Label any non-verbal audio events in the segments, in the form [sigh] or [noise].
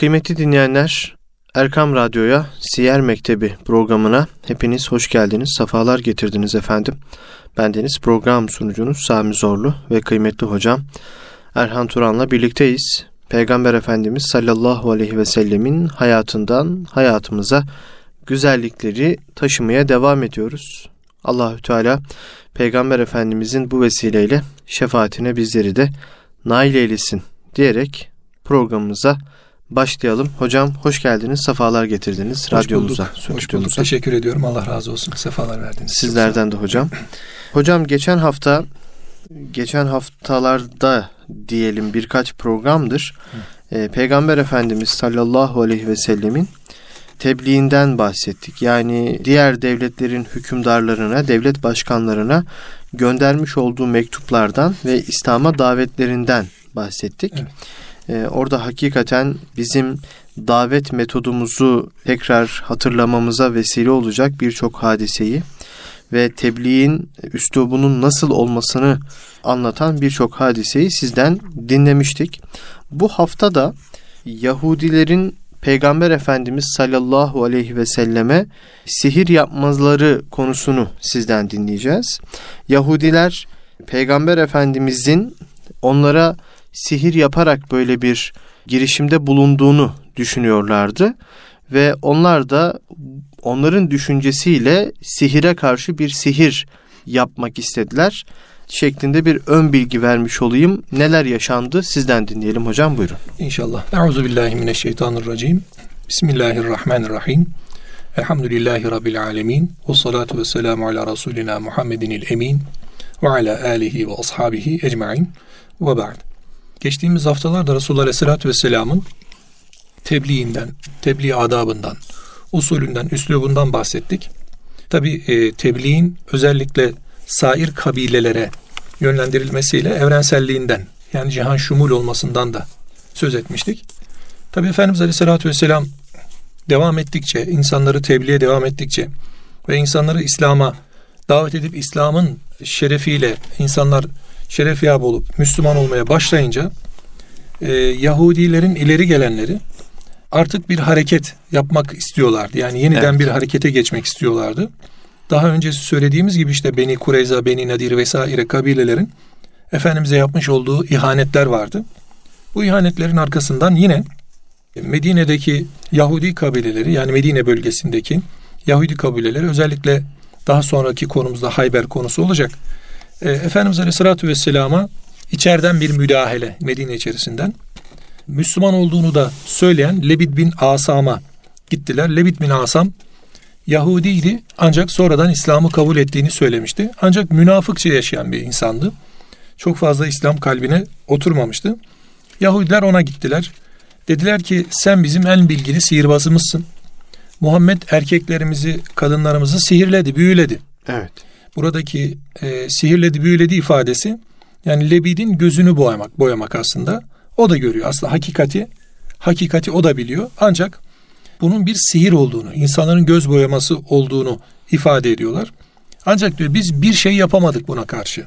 Kıymetli dinleyenler, Erkam Radyo'ya Siyer Mektebi programına hepiniz hoş geldiniz, sefalar getirdiniz efendim. Bendeniz program sunucunuz Sami Zorlu ve kıymetli hocam Erhan Turan'la birlikteyiz. Peygamber Efendimiz sallallahu aleyhi ve sellemin hayatından hayatımıza güzellikleri taşımaya devam ediyoruz. Allahü Teala Peygamber Efendimizin bu vesileyle şefaatine bizleri de nail eylesin diyerek programımıza başlayalım. Hocam hoş geldiniz, sefalar getirdiniz hoş radyomuza, bulduk. Hoş bulduk. Teşekkür ediyorum. Allah razı olsun. Sefalar verdiniz. Sizlerden de hocam. [clears throat] Hocam geçen hafta geçen haftalarda diyelim birkaç programdır e, Peygamber Efendimiz sallallahu aleyhi ve sellemin tebliğinden bahsettik. Yani diğer devletlerin hükümdarlarına, devlet başkanlarına göndermiş olduğu mektuplardan ve İslam'a davetlerinden bahsettik. Evet. Ee, orada hakikaten bizim davet metodumuzu tekrar hatırlamamıza vesile olacak birçok hadiseyi ve tebliğin üslubunun nasıl olmasını anlatan birçok hadiseyi sizden dinlemiştik. Bu hafta da Yahudilerin Peygamber Efendimiz sallallahu aleyhi ve selleme sihir yapmaları konusunu sizden dinleyeceğiz. Yahudiler Peygamber Efendimizin onlara sihir yaparak böyle bir girişimde bulunduğunu düşünüyorlardı ve onlar da onların düşüncesiyle sihire karşı bir sihir yapmak istediler şeklinde bir ön bilgi vermiş olayım. Neler yaşandı sizden dinleyelim hocam buyurun. İnşallah. Euzu billahi mineşşeytanirracim. Bismillahirrahmanirrahim. Elhamdülillahi rabbil alamin. Ve salatu ve selamu ala rasulina Muhammedinil emin ve ala alihi ve ashabihi ecmaîn. Ve ba'd. Geçtiğimiz haftalarda Resulullah Aleyhisselatü Vesselam'ın tebliğinden, tebliğ adabından, usulünden, üslubundan bahsettik. Tabi e, tebliğin özellikle sair kabilelere yönlendirilmesiyle evrenselliğinden yani cihan şumul olmasından da söz etmiştik. Tabi Efendimiz Aleyhisselatü Vesselam devam ettikçe, insanları tebliğe devam ettikçe ve insanları İslam'a davet edip İslam'ın şerefiyle insanlar şeref yap olup Müslüman olmaya başlayınca e, Yahudilerin ileri gelenleri artık bir hareket yapmak istiyorlardı. Yani yeniden evet. bir harekete geçmek istiyorlardı. Daha önce söylediğimiz gibi işte Beni Kureyza, Beni Nadir vesaire kabilelerin Efendimiz'e yapmış olduğu ihanetler vardı. Bu ihanetlerin arkasından yine Medine'deki Yahudi kabileleri yani Medine bölgesindeki Yahudi kabileleri özellikle daha sonraki konumuzda Hayber konusu olacak. E, Efendimiz Aleyhisselatü Vesselam'a içeriden bir müdahale Medine içerisinden Müslüman olduğunu da söyleyen Lebid bin Asam'a gittiler. Lebid bin Asam Yahudiydi ancak sonradan İslam'ı kabul ettiğini söylemişti. Ancak münafıkça yaşayan bir insandı. Çok fazla İslam kalbine oturmamıştı. Yahudiler ona gittiler. Dediler ki sen bizim en bilgili sihirbazımızsın. Muhammed erkeklerimizi, kadınlarımızı sihirledi, büyüledi. Evet. Buradaki e, sihirledi, büyüledi ifadesi yani Lebid'in gözünü boyamak, boyamak aslında. O da görüyor aslında hakikati. Hakikati o da biliyor. Ancak bunun bir sihir olduğunu, insanların göz boyaması olduğunu ifade ediyorlar. Ancak diyor biz bir şey yapamadık buna karşı.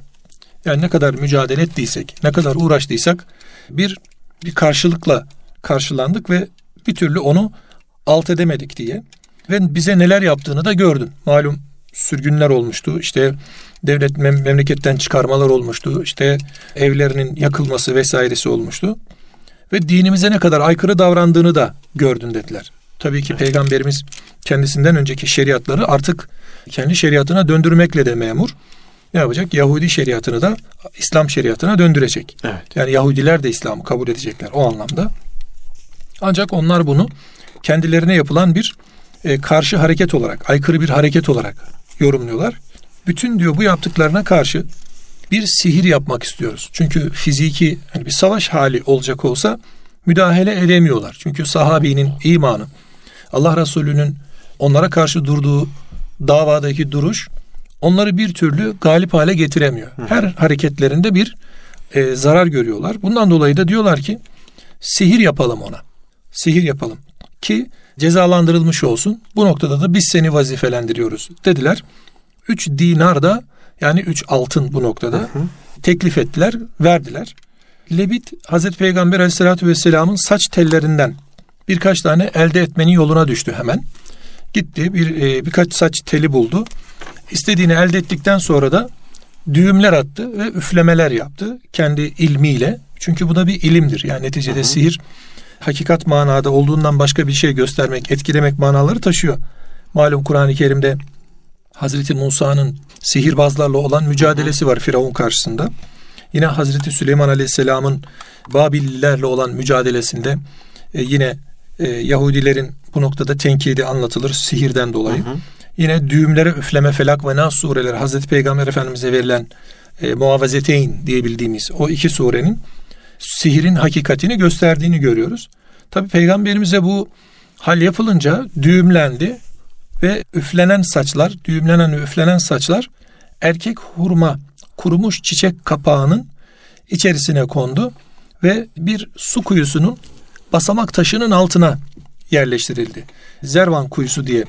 Yani ne kadar mücadele ettiysek, ne kadar uğraştıysak bir bir karşılıkla karşılandık ve bir türlü onu alt edemedik diye. Ve bize neler yaptığını da gördün. Malum sürgünler olmuştu. İşte devlet mem- memleketten çıkarmalar olmuştu. İşte evlerinin yakılması vesairesi olmuştu. Ve dinimize ne kadar aykırı davrandığını da gördün dediler. Tabii ki peygamberimiz kendisinden önceki şeriatları artık kendi şeriatına döndürmekle de memur. Ne yapacak? Yahudi şeriatını da İslam şeriatına döndürecek. Evet. Yani Yahudiler de İslam'ı kabul edecekler o anlamda. Ancak onlar bunu kendilerine yapılan bir e, karşı hareket olarak, aykırı bir hareket olarak yorumluyorlar. Bütün diyor bu yaptıklarına karşı bir sihir yapmak istiyoruz. Çünkü fiziki yani bir savaş hali olacak olsa müdahale edemiyorlar. Çünkü sahabinin imanı, Allah Resulü'nün onlara karşı durduğu davadaki duruş onları bir türlü galip hale getiremiyor. Her hareketlerinde bir e, zarar görüyorlar. Bundan dolayı da diyorlar ki sihir yapalım ona. Sihir yapalım ki cezalandırılmış olsun. Bu noktada da biz seni vazifelendiriyoruz dediler. Üç dinar da yani üç altın bu noktada hı hı. teklif ettiler, verdiler. Lebit Hazreti Peygamber Aleyhisselatü Vesselam'ın saç tellerinden birkaç tane elde etmenin yoluna düştü hemen. Gitti bir e, birkaç saç teli buldu. İstediğini elde ettikten sonra da düğümler attı ve üflemeler yaptı kendi ilmiyle. Çünkü bu da bir ilimdir. Yani neticede hı hı. sihir hakikat manada olduğundan başka bir şey göstermek, etkilemek manaları taşıyor. Malum Kur'an-ı Kerim'de Hazreti Musa'nın sihirbazlarla olan mücadelesi var Firavun karşısında. Yine Hazreti Süleyman Aleyhisselam'ın Babillilerle olan mücadelesinde e, yine e, Yahudilerin bu noktada tenkidi anlatılır sihirden dolayı. Hı hı. Yine düğümlere üfleme felak ve nas sureleri Hazreti Peygamber Efendimiz'e verilen e, muavazeteyn diye bildiğimiz o iki surenin sihirin hakikatini gösterdiğini görüyoruz. Tabi peygamberimize bu hal yapılınca düğümlendi ve üflenen saçlar, düğümlenen ve üflenen saçlar erkek hurma kurumuş çiçek kapağının içerisine kondu ve bir su kuyusunun basamak taşının altına yerleştirildi. Zervan kuyusu diye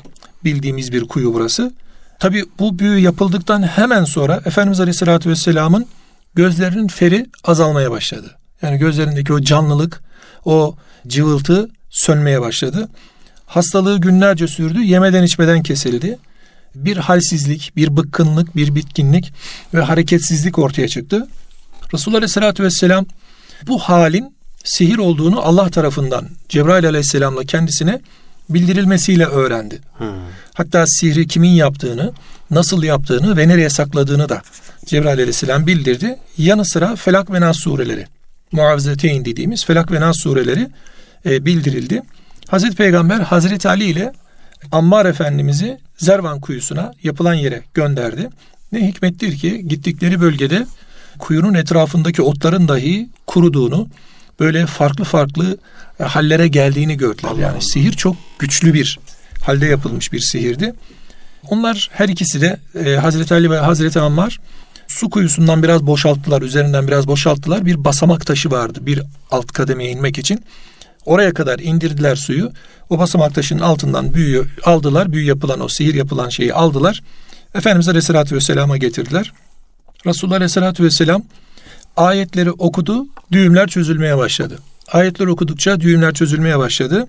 bildiğimiz bir kuyu burası. Tabi bu büyü yapıldıktan hemen sonra Efendimiz Aleyhisselatü Vesselam'ın gözlerinin feri azalmaya başladı. Yani gözlerindeki o canlılık, o cıvıltı sönmeye başladı. Hastalığı günlerce sürdü, yemeden içmeden kesildi. Bir halsizlik, bir bıkkınlık, bir bitkinlik ve hareketsizlik ortaya çıktı. Resulullah Aleyhisselatü Vesselam bu halin sihir olduğunu Allah tarafından Cebrail Aleyhisselam'la kendisine bildirilmesiyle öğrendi. Hmm. Hatta sihri kimin yaptığını, nasıl yaptığını ve nereye sakladığını da Cebrail Aleyhisselam bildirdi. Yanı sıra Felak ve Nas sureleri, Muavzeteyn dediğimiz Felak ve Nas sureleri e, bildirildi. Hazreti Peygamber Hazreti Ali ile Ammar Efendimiz'i Zervan kuyusuna yapılan yere gönderdi. Ne hikmettir ki gittikleri bölgede kuyunun etrafındaki otların dahi kuruduğunu, böyle farklı farklı e, hallere geldiğini gördüler. Allah yani sihir çok güçlü bir halde yapılmış bir sihirdi. Onlar her ikisi de e, Hazreti Ali ve Hazreti Ammar su kuyusundan biraz boşalttılar, üzerinden biraz boşalttılar. Bir basamak taşı vardı bir alt kademeye inmek için. Oraya kadar indirdiler suyu. O basamak taşının altından büyü aldılar. Büyü yapılan o sihir yapılan şeyi aldılar. Efendimiz Aleyhisselatü Vesselam'a getirdiler. Resulullah Aleyhisselatü Vesselam ayetleri okudu. Düğümler çözülmeye başladı. Ayetler okudukça düğümler çözülmeye başladı.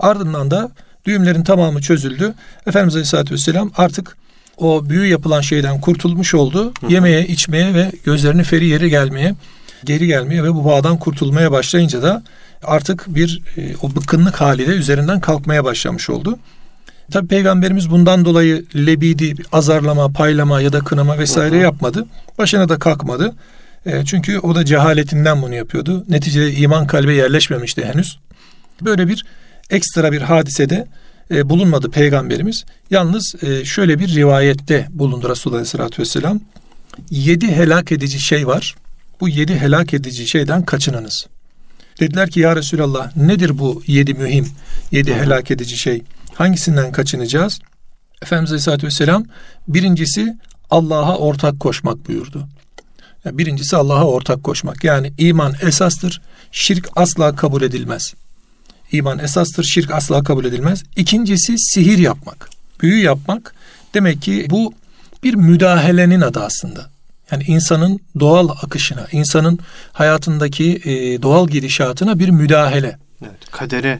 Ardından da düğümlerin tamamı çözüldü. Efendimiz Aleyhisselatü Vesselam artık o büyü yapılan şeyden kurtulmuş oldu. Hı. Yemeye, içmeye ve gözlerini feri yeri gelmeye, geri gelmeye ve bu bağdan kurtulmaya başlayınca da artık bir e, o bıkkınlık hali de üzerinden kalkmaya başlamış oldu. Tabi peygamberimiz bundan dolayı lebidi, azarlama, paylama ya da kınama vesaire yapmadı. Başına da kalkmadı. E, çünkü o da cehaletinden bunu yapıyordu. Neticede iman kalbe yerleşmemişti henüz. Böyle bir ekstra bir hadisede e, bulunmadı peygamberimiz. Yalnız e, şöyle bir rivayette bulundu Resulullah Aleyhisselatü Vesselam. Yedi helak edici şey var. Bu yedi helak edici şeyden kaçınınız. Dediler ki ya Resulallah nedir bu yedi mühim, yedi helak edici şey? Hangisinden kaçınacağız? Efendimiz Aleyhisselatü Vesselam birincisi Allah'a ortak koşmak buyurdu. Birincisi Allah'a ortak koşmak. Yani iman esastır, şirk asla kabul edilmez. İman esastır, şirk asla kabul edilmez. İkincisi sihir yapmak, büyü yapmak. Demek ki bu bir müdahalenin adı aslında. Yani insanın doğal akışına, insanın hayatındaki e, doğal gidişatına bir müdahale. Evet, kadere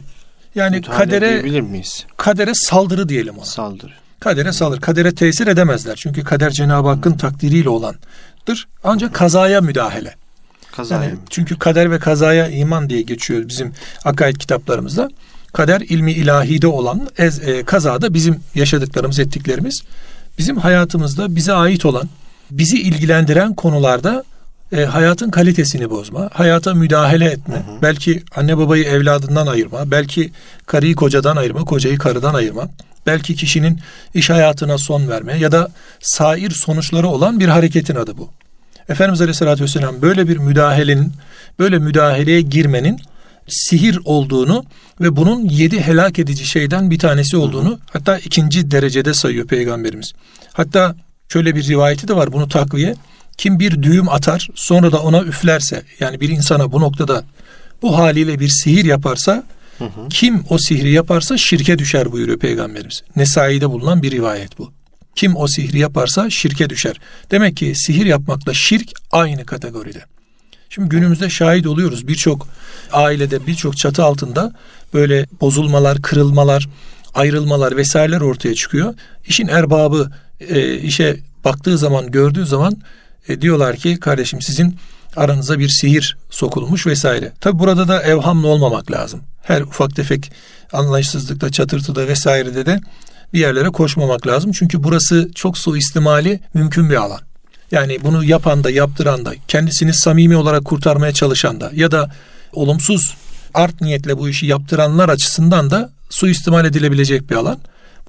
yani kadere diyebilir miyiz? Kadere saldırı diyelim ona. Saldırı. Kadere saldırı. Kadere tesir edemezler. Çünkü kader Cenab-ı Hakk'ın takdiriyle olandır. Ancak kazaya müdahale. Kazaya. Yani çünkü kader ve kazaya iman diye geçiyor bizim akaid kitaplarımızda. Kader ilmi ilahide olan ez, e, kazada bizim yaşadıklarımız, ettiklerimiz bizim hayatımızda bize ait olan, bizi ilgilendiren konularda e, hayatın kalitesini bozma, hayata müdahale etme, hı hı. belki anne babayı evladından ayırma, belki karıyı kocadan ayırma, kocayı karıdan ayırma, belki kişinin iş hayatına son verme ya da sair sonuçları olan bir hareketin adı bu. Efendimiz Aleyhisselatü Vesselam böyle bir müdahalenin, böyle müdahaleye girmenin sihir olduğunu ve bunun yedi helak edici şeyden bir tanesi olduğunu hatta ikinci derecede sayıyor Peygamberimiz. Hatta şöyle bir rivayeti de var bunu takviye. Kim bir düğüm atar sonra da ona üflerse yani bir insana bu noktada bu haliyle bir sihir yaparsa hı hı. kim o sihri yaparsa şirke düşer buyuruyor Peygamberimiz. Nesai'de bulunan bir rivayet bu. Kim o sihri yaparsa şirke düşer. Demek ki sihir yapmakla şirk aynı kategoride. Şimdi günümüzde şahit oluyoruz birçok ailede birçok çatı altında böyle bozulmalar, kırılmalar, ayrılmalar vesaireler ortaya çıkıyor. İşin erbabı e, işe baktığı zaman, gördüğü zaman e, diyorlar ki kardeşim sizin aranıza bir sihir sokulmuş vesaire. Tabi burada da evhamlı olmamak lazım. Her ufak tefek anlayışsızlıkta, çatırtıda vesairede de bir yerlere koşmamak lazım. Çünkü burası çok suistimali mümkün bir alan. Yani bunu yapan da yaptıran da kendisini samimi olarak kurtarmaya çalışan da ya da olumsuz art niyetle bu işi yaptıranlar açısından da suistimal edilebilecek bir alan.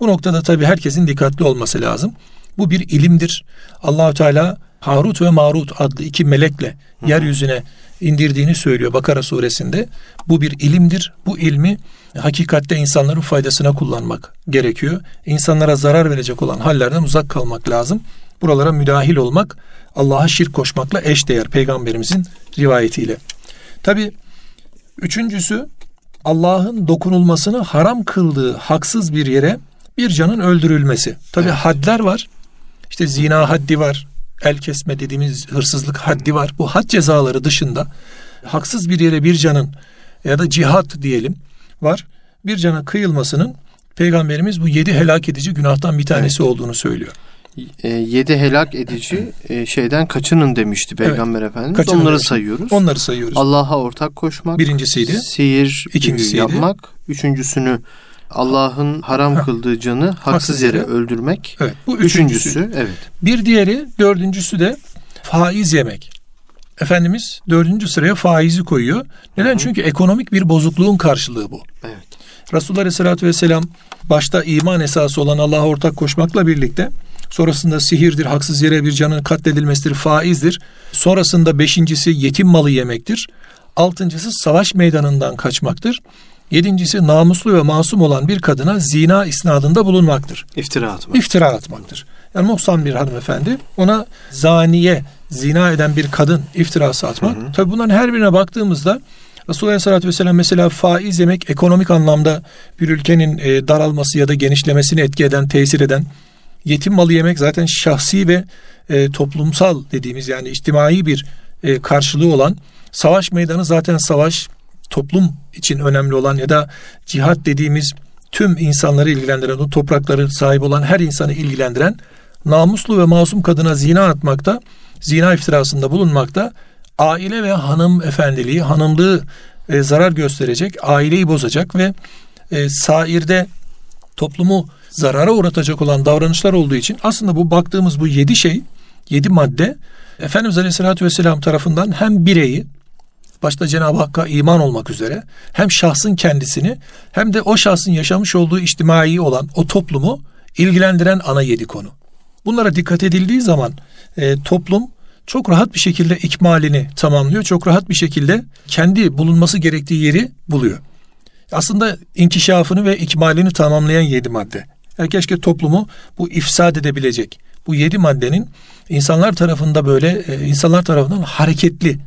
Bu noktada tabii herkesin dikkatli olması lazım. Bu bir ilimdir. Allahü Teala Harut ve Marut adlı iki melekle yeryüzüne indirdiğini söylüyor Bakara suresinde. Bu bir ilimdir. Bu ilmi hakikatte insanların faydasına kullanmak gerekiyor. İnsanlara zarar verecek olan hallerden uzak kalmak lazım. Buralara müdahil olmak Allah'a şirk koşmakla eşdeğer peygamberimizin rivayetiyle. Tabi üçüncüsü Allah'ın dokunulmasını haram kıldığı haksız bir yere bir canın öldürülmesi. Tabi evet. hadler var. İşte zina haddi var. El kesme dediğimiz hırsızlık haddi var. Bu had cezaları dışında haksız bir yere bir canın ya da cihat diyelim var. Bir cana kıyılmasının Peygamberimiz bu yedi helak edici günahtan bir tanesi evet. olduğunu söylüyor. E, yedi helak edici e, şeyden kaçının demişti Peygamber evet. Efendimiz. Kaçının Onları demişti. sayıyoruz. Onları sayıyoruz. Allah'a ortak koşmak. Birincisiydi. Sihir ikincisiydi. yapmak. Üçüncüsünü Allah'ın haram kıldığı canı haksız, haksız yere, yere öldürmek. Evet, bu üçüncüsü. üçüncüsü. Evet. Bir diğeri dördüncüsü de faiz yemek. Efendimiz dördüncü sıraya faizi koyuyor. Neden? Hı-hı. Çünkü ekonomik bir bozukluğun karşılığı bu. Evet. Resulullah Aleyhisselatü Vesselam başta iman esası olan Allah'a ortak koşmakla birlikte sonrasında sihirdir, haksız yere bir canın katledilmesidir, faizdir. Sonrasında beşincisi yetim malı yemektir. Altıncısı savaş meydanından kaçmaktır. Yedincisi namuslu ve masum olan bir kadına zina isnadında bulunmaktır. İftira atmak. İftira atmaktır. Yani muhsan bir hanımefendi ona zaniye, zina eden bir kadın iftirası atmak. Hı hı. Tabi bunların her birine baktığımızda Resulullah Aleyhisselatü Vesselam mesela faiz yemek ekonomik anlamda bir ülkenin e, daralması ya da genişlemesini etki eden, tesir eden yetim malı yemek zaten şahsi ve e, toplumsal dediğimiz yani içtimai bir e, karşılığı olan savaş meydanı zaten savaş toplum için önemli olan ya da cihat dediğimiz tüm insanları ilgilendiren, o toprakları sahip olan her insanı ilgilendiren namuslu ve masum kadına zina atmakta, zina iftirasında bulunmakta, aile ve hanım efendiliği, hanımlığı e, zarar gösterecek, aileyi bozacak ve e, sairde toplumu zarara uğratacak olan davranışlar olduğu için aslında bu baktığımız bu yedi şey, yedi madde Efendimiz Aleyhisselatü Vesselam tarafından hem bireyi başta Cenab-ı Hakk'a iman olmak üzere hem şahsın kendisini hem de o şahsın yaşamış olduğu içtimai olan o toplumu ilgilendiren ana yedi konu. Bunlara dikkat edildiği zaman e, toplum çok rahat bir şekilde ikmalini tamamlıyor. Çok rahat bir şekilde kendi bulunması gerektiği yeri buluyor. Aslında inkişafını ve ikmalini tamamlayan yedi madde. Yani keşke toplumu bu ifsad edebilecek. Bu yedi maddenin insanlar tarafında böyle e, insanlar tarafından hareketli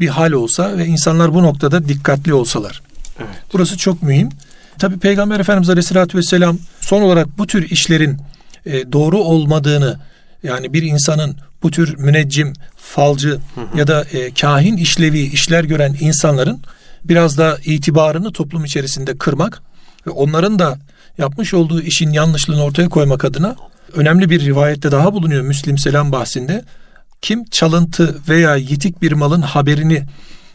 bir hal olsa ve insanlar bu noktada dikkatli olsalar. Evet. Burası çok mühim. Tabi Peygamber Efendimiz Aleyhisselatü Vesselam son olarak bu tür işlerin e, doğru olmadığını yani bir insanın bu tür müneccim, falcı hı hı. ya da e, kahin işlevi işler gören insanların biraz da itibarını toplum içerisinde kırmak ve onların da yapmış olduğu işin yanlışlığını ortaya koymak adına önemli bir rivayette daha bulunuyor Müslim Selam bahsinde. Kim çalıntı veya yitik bir malın haberini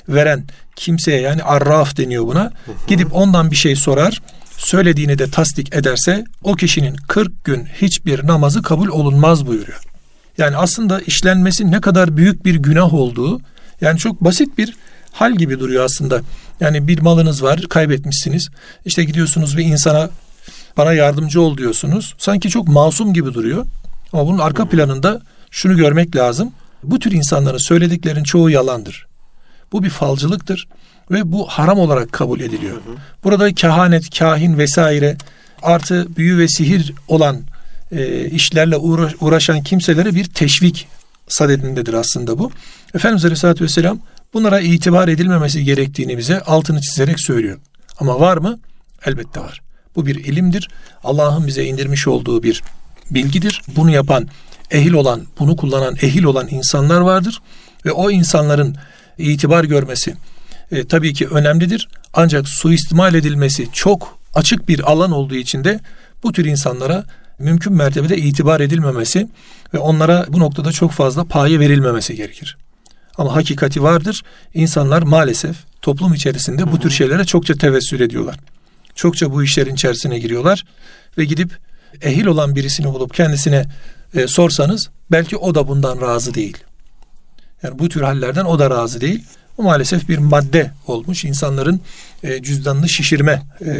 veren kimseye yani arraf deniyor buna. Gidip ondan bir şey sorar. Söylediğini de tasdik ederse o kişinin 40 gün hiçbir namazı kabul olunmaz buyuruyor. Yani aslında işlenmesi ne kadar büyük bir günah olduğu yani çok basit bir hal gibi duruyor aslında. Yani bir malınız var kaybetmişsiniz. İşte gidiyorsunuz bir insana bana yardımcı ol diyorsunuz. Sanki çok masum gibi duruyor. Ama bunun arka planında şunu görmek lazım. Bu tür insanların söylediklerin çoğu yalandır. Bu bir falcılıktır ve bu haram olarak kabul ediliyor. Burada kehanet, kahin vesaire artı büyü ve sihir olan e, işlerle uğraş, uğraşan kimselere bir teşvik sadedindedir aslında bu. Efendimiz Aleyhisselatü Vesselam bunlara itibar edilmemesi gerektiğini bize altını çizerek söylüyor. Ama var mı? Elbette var. Bu bir ilimdir. Allah'ın bize indirmiş olduğu bir bilgidir. Bunu yapan ehil olan, bunu kullanan ehil olan insanlar vardır ve o insanların itibar görmesi e, tabii ki önemlidir. Ancak suistimal edilmesi çok açık bir alan olduğu için de bu tür insanlara mümkün mertebede itibar edilmemesi ve onlara bu noktada çok fazla paye verilmemesi gerekir. Ama hakikati vardır. İnsanlar maalesef toplum içerisinde bu tür şeylere çokça tevessül ediyorlar. Çokça bu işlerin içerisine giriyorlar ve gidip ehil olan birisini bulup kendisine e, sorsanız belki o da bundan razı değil. Yani bu tür hallerden o da razı değil. Bu maalesef bir madde olmuş. İnsanların e, cüzdanını şişirme e,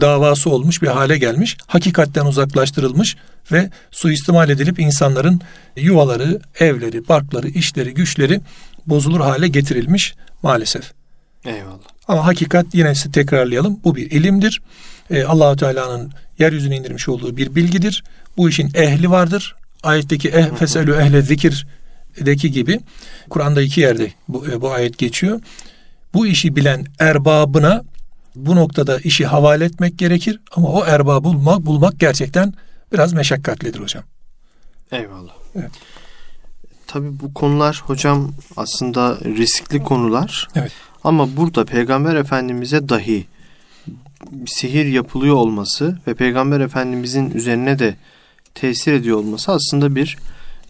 davası olmuş bir hale gelmiş. Hakikatten uzaklaştırılmış ve suistimal edilip insanların yuvaları, evleri, barkları, işleri, güçleri bozulur hale getirilmiş maalesef. Eyvallah. Ama hakikat yine size tekrarlayalım. Bu bir ilimdir. Ee, Allahu Teala'nın yeryüzüne indirmiş olduğu bir bilgidir. Bu işin ehli vardır. Ayetteki eh feselü ehle zikirdeki gibi Kur'an'da iki yerde bu, e, bu ayet geçiyor. Bu işi bilen erbabına bu noktada işi havale etmek gerekir ama o erbabı bulmak, bulmak gerçekten biraz meşakkatlidir hocam. Eyvallah. Evet. Tabii bu konular hocam aslında riskli konular. Evet. Ama burada Peygamber Efendimiz'e dahi sihir yapılıyor olması ve Peygamber Efendimiz'in üzerine de tesir ediyor olması aslında bir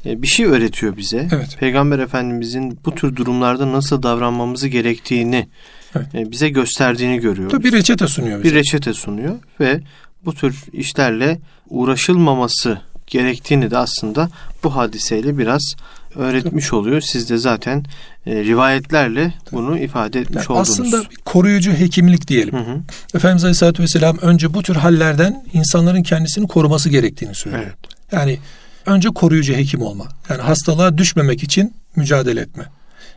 bir şey öğretiyor bize. Evet. Peygamber Efendimiz'in bu tür durumlarda nasıl davranmamızı gerektiğini Evet. e, bize gösterdiğini görüyoruz. Tabii bir reçete sunuyor bize. bir reçete sunuyor ve bu tür işlerle uğraşılmaması gerektiğini de aslında bu hadiseyle biraz öğretmiş oluyor. Siz de zaten e, rivayetlerle bunu ifade etmiş Yani oldunuz. aslında koruyucu hekimlik diyelim. Hı hı. Efendimiz Aleyhisselatü Vesselam önce bu tür hallerden insanların kendisini koruması gerektiğini söylüyor. Evet. Yani önce koruyucu hekim olma. Yani hastalığa düşmemek için mücadele etme.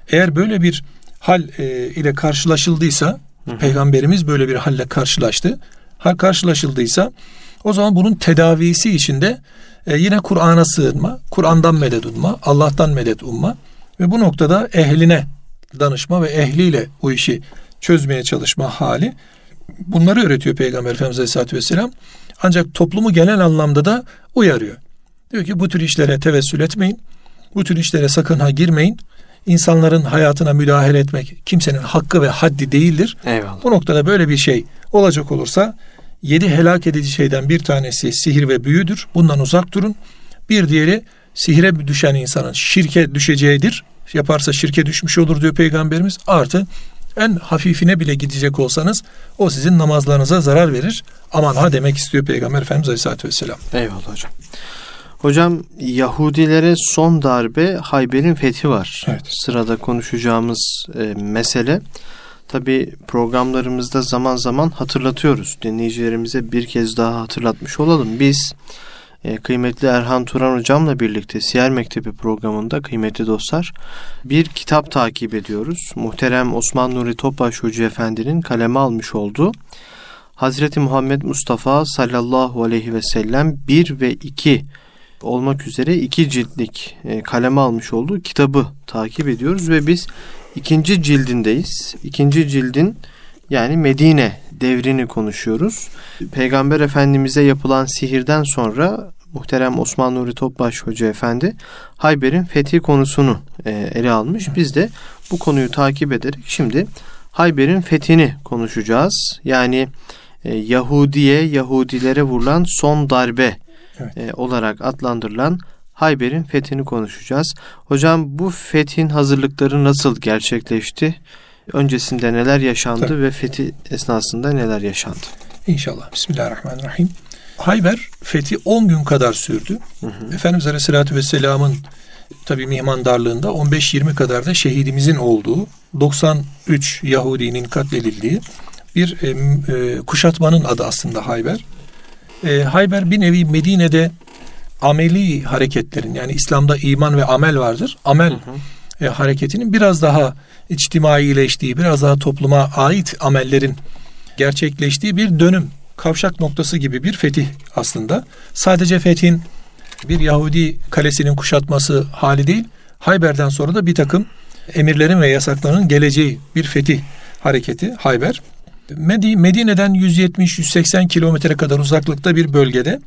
Eğer böyle bir hal e, ile karşılaşıldıysa, peygamberimiz böyle bir halle karşılaştı. Hal karşılaşıldıysa o zaman bunun tedavisi için de e, yine Kur'an'a sığınma, Kur'an'dan medet umma, Allah'tan medet umma ve bu noktada ehline danışma ve ehliyle bu işi çözmeye çalışma hali. Bunları öğretiyor Peygamber Efendimiz Aleyhisselatü Vesselam. Ancak toplumu genel anlamda da uyarıyor. Diyor ki bu tür işlere tevessül etmeyin. Bu tür işlere sakın ha girmeyin. İnsanların hayatına müdahale etmek kimsenin hakkı ve haddi değildir. Eyvallah. Bu noktada böyle bir şey olacak olursa yedi helak edici şeyden bir tanesi sihir ve büyüdür. Bundan uzak durun. Bir diğeri sihire düşen insanın şirke düşeceğidir. Yaparsa şirke düşmüş olur diyor Peygamberimiz. Artı en hafifine bile gidecek olsanız o sizin namazlarınıza zarar verir. Aman ha demek istiyor Peygamber Efendimiz Aleyhisselatü Vesselam. Eyvallah hocam. Hocam Yahudilere son darbe Hayber'in fethi var. Evet. Sırada konuşacağımız e, mesele. Tabi programlarımızda zaman zaman hatırlatıyoruz. Dinleyicilerimize bir kez daha hatırlatmış olalım. Biz e, kıymetli Erhan Turan hocamla birlikte Siyer Mektebi programında kıymetli dostlar bir kitap takip ediyoruz. Muhterem Osman Nuri Topbaş Hoca Efendi'nin kaleme almış olduğu Hazreti Muhammed Mustafa sallallahu aleyhi ve sellem 1 ve 2 olmak üzere iki ciltlik e, kaleme almış olduğu kitabı takip ediyoruz ve biz ikinci cildindeyiz. İkinci cildin yani Medine devrini konuşuyoruz. Peygamber Efendimiz'e yapılan sihirden sonra muhterem Osman Nuri Topbaş Hoca Efendi Hayber'in fethi konusunu e, ele almış. Biz de bu konuyu takip ederek şimdi Hayber'in fethini konuşacağız. Yani e, Yahudiye, Yahudilere vurulan son darbe Evet. e, olarak adlandırılan Hayber'in fethini konuşacağız. Hocam bu fethin hazırlıkları nasıl gerçekleşti? Öncesinde neler yaşandı Tabii. ve fethi esnasında neler yaşandı? İnşallah. Bismillahirrahmanirrahim. Hayber fethi 10 gün kadar sürdü. Efendimiz Aleyhisselatü Vesselam'ın tabi mihmandarlığında 15-20 kadar da şehidimizin olduğu 93 Yahudinin katledildiği bir e, e, kuşatmanın adı aslında Hayber. E, Hayber bir nevi Medine'de ameli hareketlerin yani İslam'da iman ve amel vardır. Amel e, hareketinin biraz daha içtimaileştiği, biraz daha topluma ait amellerin gerçekleştiği bir dönüm, kavşak noktası gibi bir fetih aslında. Sadece fethin bir Yahudi kalesinin kuşatması hali değil, Hayber'den sonra da bir takım emirlerin ve yasakların geleceği bir fetih hareketi Hayber. Medi- Medine'den 170-180 kilometre kadar uzaklıkta bir bölgede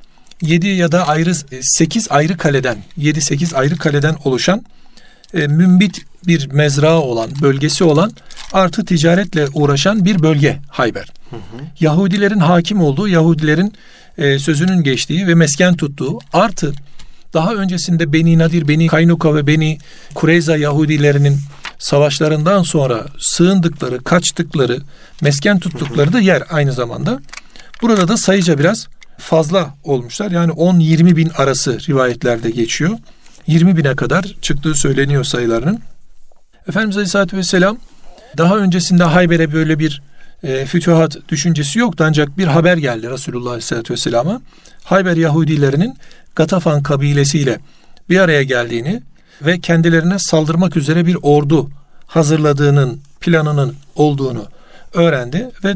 7 ya da ayrı 8 ayrı kaleden 7-8 ayrı kaleden oluşan e, mümbit bir mezra olan, bölgesi olan artı ticaretle uğraşan bir bölge Hayber. Hı hı. Yahudilerin hakim olduğu, Yahudilerin e, sözünün geçtiği ve mesken tuttuğu artı daha öncesinde Beni Nadir, Beni Kaynuka ve Beni Kureyza Yahudilerinin savaşlarından sonra sığındıkları, kaçtıkları, mesken tuttukları da yer aynı zamanda. Burada da sayıca biraz fazla olmuşlar. Yani 10-20 bin arası rivayetlerde geçiyor. 20 bine kadar çıktığı söyleniyor sayılarının. Efendimiz Aleyhisselatü Vesselam daha öncesinde Hayber'e böyle bir e, fütühat düşüncesi yoktu ancak bir haber geldi Resulullah Aleyhisselatü Vesselam'a. Hayber Yahudilerinin Gatafan kabilesiyle bir araya geldiğini ve kendilerine saldırmak üzere bir ordu hazırladığının planının olduğunu öğrendi ve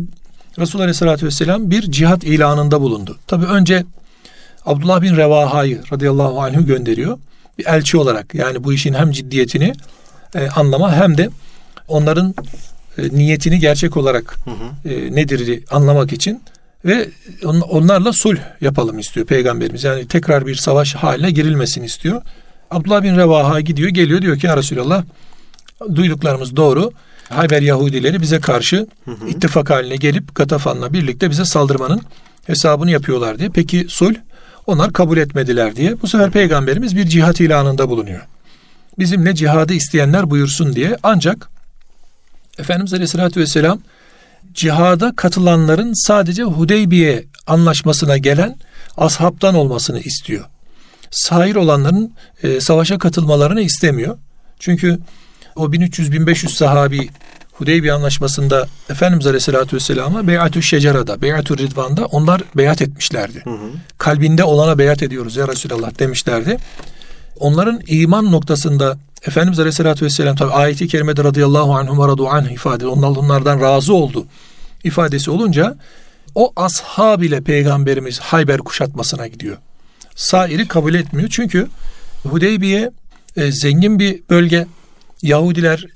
Resulullah Aleyhisselatü Vesselam bir cihat ilanında bulundu. Tabi önce Abdullah bin Revaha'yı radıyallahu anh'ı gönderiyor. Bir elçi olarak yani bu işin hem ciddiyetini e, anlama hem de onların e, niyetini gerçek olarak hı hı. E, nedir anlamak için ve on, onlarla sulh yapalım istiyor peygamberimiz. Yani tekrar bir savaş haline girilmesini istiyor. Abdullah bin Revaha gidiyor geliyor diyor ki ya Resulallah duyduklarımız doğru. Hayber Yahudileri bize karşı hı hı. ittifak haline gelip Gatafan'la birlikte bize saldırmanın hesabını yapıyorlar diye. Peki sulh? Onlar kabul etmediler diye. Bu sefer peygamberimiz bir cihat ilanında bulunuyor. Bizimle cihadı isteyenler buyursun diye. Ancak Efendimiz Aleyhisselatü Vesselam cihada katılanların sadece Hudeybiye anlaşmasına gelen ashabtan olmasını istiyor. Sahir olanların e, savaşa katılmalarını istemiyor. Çünkü o 1300-1500 sahabi Hudeybiye anlaşmasında Efendimiz Aleyhisselatü Vesselam'a Beyatü Şecera'da, Beyatü Ridvan'da onlar beyat etmişlerdi. Hı hı. Kalbinde olana beyat ediyoruz ya Resulallah demişlerdi. Onların iman noktasında Efendimiz Aleyhisselatü Vesselam tabi ayeti kerimede radıyallahu anhum radu anh ifade onlar onlardan razı oldu ifadesi olunca o ashab ile peygamberimiz Hayber kuşatmasına gidiyor. Sairi kabul etmiyor çünkü Hudeybiye e, zengin bir bölge. Yahudiler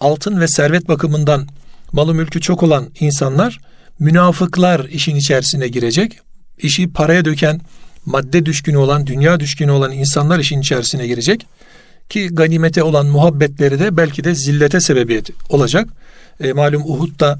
altın ve servet bakımından malı mülkü çok olan insanlar münafıklar işin içerisine girecek. İşi paraya döken, madde düşkünü olan, dünya düşkünü olan insanlar işin içerisine girecek. Ki ganimete olan muhabbetleri de belki de zillete sebebiyet olacak. E, malum Uhud'da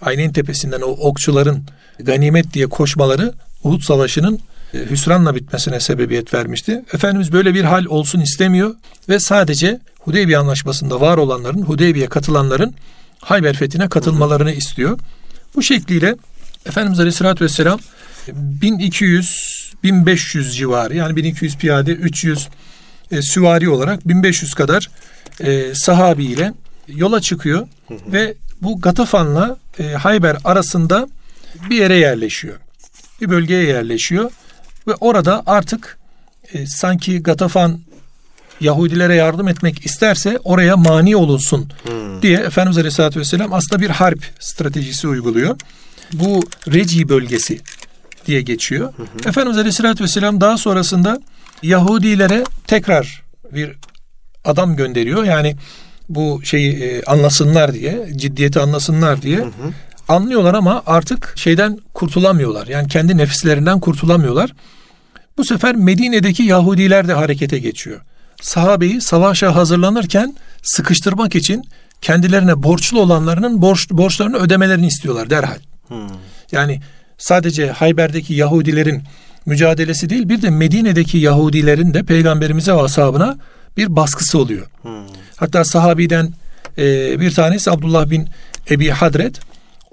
Aynen tepesinden o okçuların ganimet diye koşmaları Uhud Savaşı'nın hüsranla bitmesine sebebiyet vermişti. Efendimiz böyle bir hal olsun istemiyor ve sadece Hudeybiye Anlaşması'nda var olanların, Hudeybiye katılanların Hayber fethine katılmalarını istiyor. Bu şekliyle Efendimiz Aleyhisselatü Vesselam 1200 1500 civarı yani 1200 piyade 300 e, süvari olarak 1500 kadar e, sahabi yola çıkıyor ve bu Gatafan'la e, Hayber arasında bir yere yerleşiyor. Bir bölgeye yerleşiyor ve orada artık e, sanki Gatafan Yahudilere yardım etmek isterse oraya mani olunsun hmm. diye Efendimiz Aleyhisselatü Vesselam aslında bir harp stratejisi uyguluyor. Bu Reci bölgesi diye geçiyor. Hı hı. Efendimiz Aleyhisselatü Vesselam daha sonrasında Yahudilere tekrar bir adam gönderiyor. Yani bu şeyi e, anlasınlar diye, ciddiyeti anlasınlar diye hı hı. Anlıyorlar ama artık şeyden kurtulamıyorlar. Yani kendi nefislerinden kurtulamıyorlar. Bu sefer Medine'deki Yahudiler de harekete geçiyor. Sahabeyi savaşa hazırlanırken sıkıştırmak için kendilerine borçlu olanlarının borç, borçlarını ödemelerini istiyorlar derhal. Hmm. Yani sadece Hayber'deki Yahudilerin mücadelesi değil bir de Medine'deki Yahudilerin de peygamberimize ve ashabına bir baskısı oluyor. Hmm. Hatta sahabiden e, bir tanesi Abdullah bin Ebi Hadret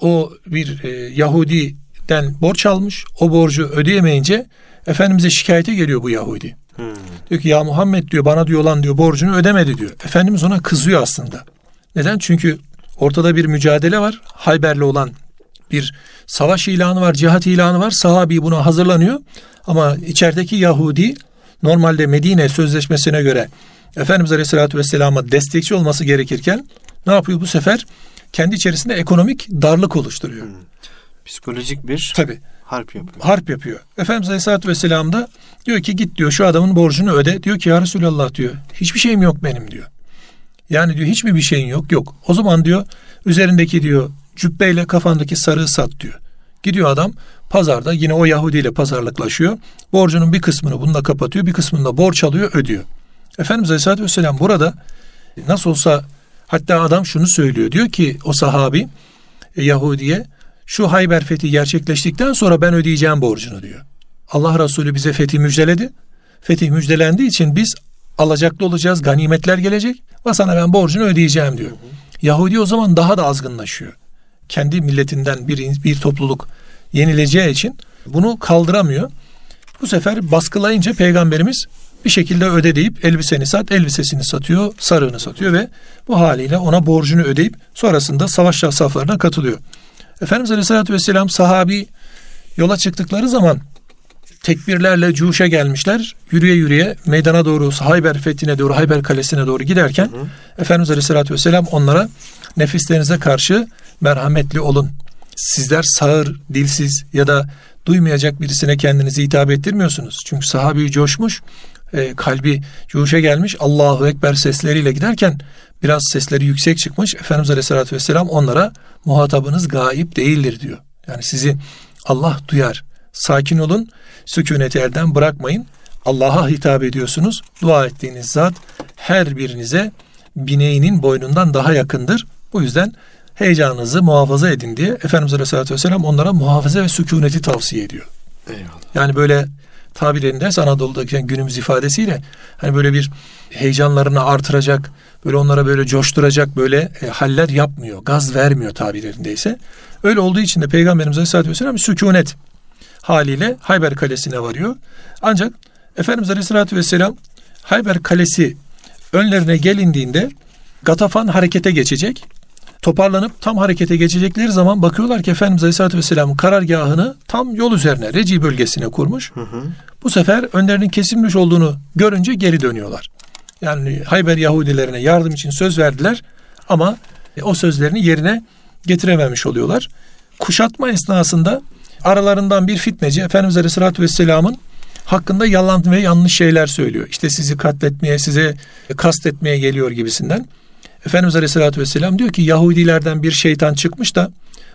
o bir e, Yahudi'den borç almış. O borcu ödeyemeyince Efendimiz'e şikayete geliyor bu Yahudi. Hmm. Diyor ki ya Muhammed diyor bana diyor olan diyor borcunu ödemedi diyor. Efendimiz ona kızıyor aslında. Neden? Çünkü ortada bir mücadele var. Hayber'le olan bir savaş ilanı var, cihat ilanı var. Sahabi buna hazırlanıyor. Ama içerideki Yahudi normalde Medine sözleşmesine göre Efendimiz Aleyhisselatü Vesselam'a destekçi olması gerekirken ne yapıyor bu sefer? Kendi içerisinde ekonomik darlık oluşturuyor. Hmm. Psikolojik bir Tabii. harp yapıyor. Harp yapıyor. Efendimiz Aleyhisselatü Vesselam da diyor ki git diyor şu adamın borcunu öde. Diyor ki ya Resulallah diyor hiçbir şeyim yok benim diyor. Yani diyor hiçbir bir şeyin yok yok. O zaman diyor üzerindeki diyor cübbeyle kafandaki sarığı sat diyor. Gidiyor adam pazarda yine o Yahudi ile pazarlıklaşıyor. Borcunun bir kısmını bununla kapatıyor bir kısmını da borç alıyor ödüyor. Efendimiz Aleyhisselatü Vesselam burada nasıl olsa hatta adam şunu söylüyor. Diyor ki o sahabi e, Yahudi'ye şu Hayber fethi gerçekleştikten sonra ben ödeyeceğim borcunu diyor. Allah Resulü bize fethi müjdeledi. Fetih müjdelendiği için biz alacaklı olacağız, ganimetler gelecek ve sana ben borcunu ödeyeceğim diyor. Hı hı. Yahudi o zaman daha da azgınlaşıyor. Kendi milletinden bir, bir topluluk yenileceği için bunu kaldıramıyor. Bu sefer baskılayınca peygamberimiz bir şekilde öde deyip elbiseni sat, elbisesini satıyor, sarığını satıyor ve bu haliyle ona borcunu ödeyip sonrasında savaş saflarına katılıyor. Efendimiz Aleyhisselatü Vesselam sahabi yola çıktıkları zaman tekbirlerle cuşa gelmişler. Yürüye yürüye meydana doğru Hayber fethine doğru Hayber kalesine doğru giderken hı hı. Efendimiz Aleyhisselatü Vesselam onlara nefislerinize karşı merhametli olun. Sizler sağır, dilsiz ya da duymayacak birisine kendinizi hitap ettirmiyorsunuz. Çünkü sahabi coşmuş, e, kalbi cuşa gelmiş. Allahu Ekber sesleriyle giderken biraz sesleri yüksek çıkmış. Efendimiz Aleyhisselatü Vesselam onlara muhatabınız gaip değildir diyor. Yani sizi Allah duyar. Sakin olun, sükuneti elden bırakmayın. Allah'a hitap ediyorsunuz. Dua ettiğiniz zat her birinize bineğinin boynundan daha yakındır. Bu yüzden heyecanınızı muhafaza edin diye Efendimiz Aleyhisselatü Vesselam onlara muhafaza ve sükuneti tavsiye ediyor. Eyvallah. Yani böyle tabirinde Anadolu'daki yani günümüz ifadesiyle hani böyle bir heyecanlarını artıracak, böyle onlara böyle coşturacak böyle e, haller yapmıyor. Gaz vermiyor tabirlerindeyse. Öyle olduğu için de Peygamberimiz Aleyhisselatü Vesselam sükunet haliyle Hayber Kalesi'ne varıyor. Ancak Efendimiz Aleyhisselatü Vesselam Hayber Kalesi önlerine gelindiğinde Gatafan harekete geçecek. Toparlanıp tam harekete geçecekleri zaman bakıyorlar ki Efendimiz Aleyhisselatü Vesselam'ın karargahını tam yol üzerine Reci bölgesine kurmuş. Hı hı. Bu sefer önlerinin kesilmiş olduğunu görünce geri dönüyorlar. Yani Hayber Yahudilerine yardım için söz verdiler ama o sözlerini yerine getirememiş oluyorlar. Kuşatma esnasında aralarından bir fitneci Efendimiz Aleyhisselatü Vesselam'ın hakkında yalan ve yanlış şeyler söylüyor. İşte sizi katletmeye, size kastetmeye geliyor gibisinden. Efendimiz Aleyhisselatü Vesselam diyor ki Yahudilerden bir şeytan çıkmış da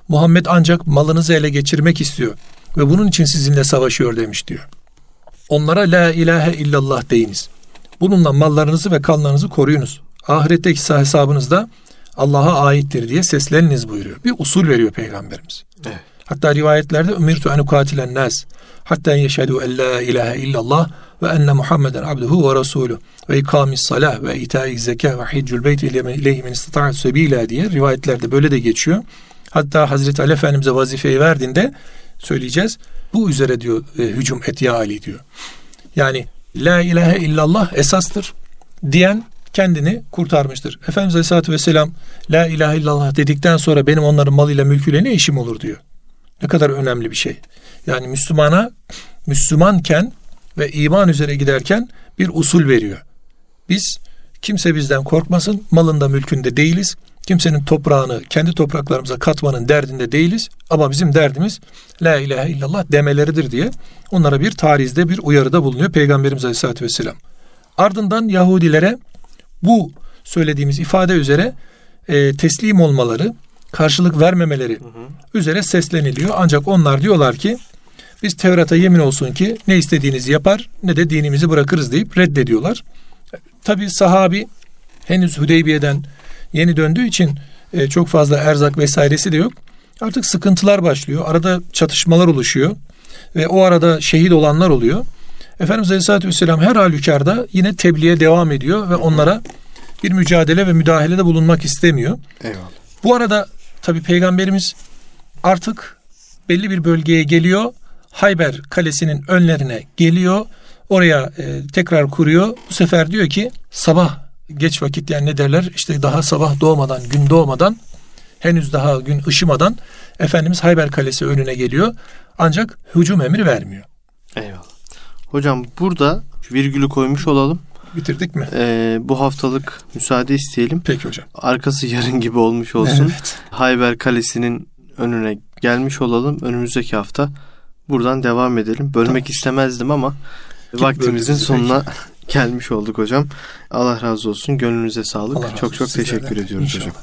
Muhammed ancak malınızı ele geçirmek istiyor ve bunun için sizinle savaşıyor demiş diyor. Onlara la ilahe illallah deyiniz. Bununla mallarınızı ve kanlarınızı koruyunuz. Ahiretteki hesabınız da Allah'a aittir diye sesleniniz buyuruyor. Bir usul veriyor Peygamberimiz. Evet. Hatta rivayetlerde umirtu en ukatilen nas hatta yeşhedü en la ilahe illallah ve enne Muhammeden abduhu ve rasuluh ve ikamis salah ve itai zeka ve hiccül beyt ileyhi men istata'at sebila diye rivayetlerde böyle de geçiyor. Hatta Hazreti Ali Efendimiz'e vazifeyi verdiğinde söyleyeceğiz. Bu üzere diyor e, hücum et ya Ali diyor. Yani la ilahe illallah esastır diyen kendini kurtarmıştır. Efendimiz Aleyhisselatü Vesselam la ilahe illallah dedikten sonra benim onların malıyla mülküyle ne işim olur diyor. Ne kadar önemli bir şey. Yani Müslümana Müslümanken ve iman üzere giderken bir usul veriyor. Biz kimse bizden korkmasın, malında mülkünde değiliz. Kimsenin toprağını kendi topraklarımıza katmanın derdinde değiliz. Ama bizim derdimiz la ilahe illallah demeleridir diye onlara bir tarizde bir uyarıda bulunuyor Peygamberimiz Aleyhisselatü Vesselam. Ardından Yahudilere bu söylediğimiz ifade üzere e, teslim olmaları, karşılık vermemeleri hı hı. üzere sesleniliyor. Ancak onlar diyorlar ki biz Tevrat'a yemin olsun ki ne istediğinizi yapar ne de dinimizi bırakırız deyip reddediyorlar. Tabi sahabi henüz Hüdeybiye'den yeni döndüğü için e, çok fazla erzak vesairesi de yok. Artık sıkıntılar başlıyor. Arada çatışmalar oluşuyor. Ve o arada şehit olanlar oluyor. Efendimiz Aleyhisselatü Vesselam her halükarda yine tebliğe devam ediyor ve onlara bir mücadele ve müdahalede bulunmak istemiyor. Eyvallah. Bu arada tabi peygamberimiz artık belli bir bölgeye geliyor. Hayber Kalesi'nin önlerine geliyor. Oraya e, tekrar kuruyor. Bu sefer diyor ki sabah geç vakit yani ne derler işte daha sabah doğmadan gün doğmadan henüz daha gün ışımadan Efendimiz Hayber Kalesi önüne geliyor. Ancak hücum emri vermiyor. Eyvallah. Hocam burada virgülü koymuş olalım. Bitirdik mi? Ee, bu haftalık müsaade isteyelim. Peki hocam. Arkası yarın gibi olmuş olsun. Evet. Hayber Kalesi'nin önüne gelmiş olalım. Önümüzdeki hafta buradan devam edelim. Bölmek tamam. istemezdim ama Git vaktimizin sonuna peki. [laughs] gelmiş olduk hocam. Allah razı olsun. Gönlünüze sağlık. Allah çok çok teşekkür ediyoruz İnşallah. hocam.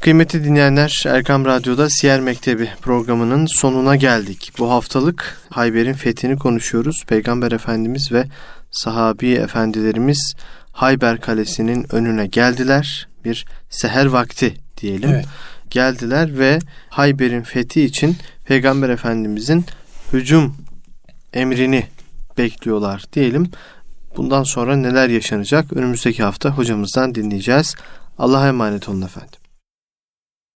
Kıymetli dinleyenler Erkam Radyo'da Siyer Mektebi programının sonuna geldik. Bu haftalık Hayber'in fethini konuşuyoruz. Peygamber Efendimiz ve sahabi efendilerimiz Hayber Kalesi'nin önüne geldiler. Bir seher vakti diyelim. Evet. Geldiler ve Hayber'in fethi için Peygamber Efendimizin hücum emrini bekliyorlar diyelim. Bundan sonra neler yaşanacak önümüzdeki hafta hocamızdan dinleyeceğiz. Allah'a emanet olun efendim.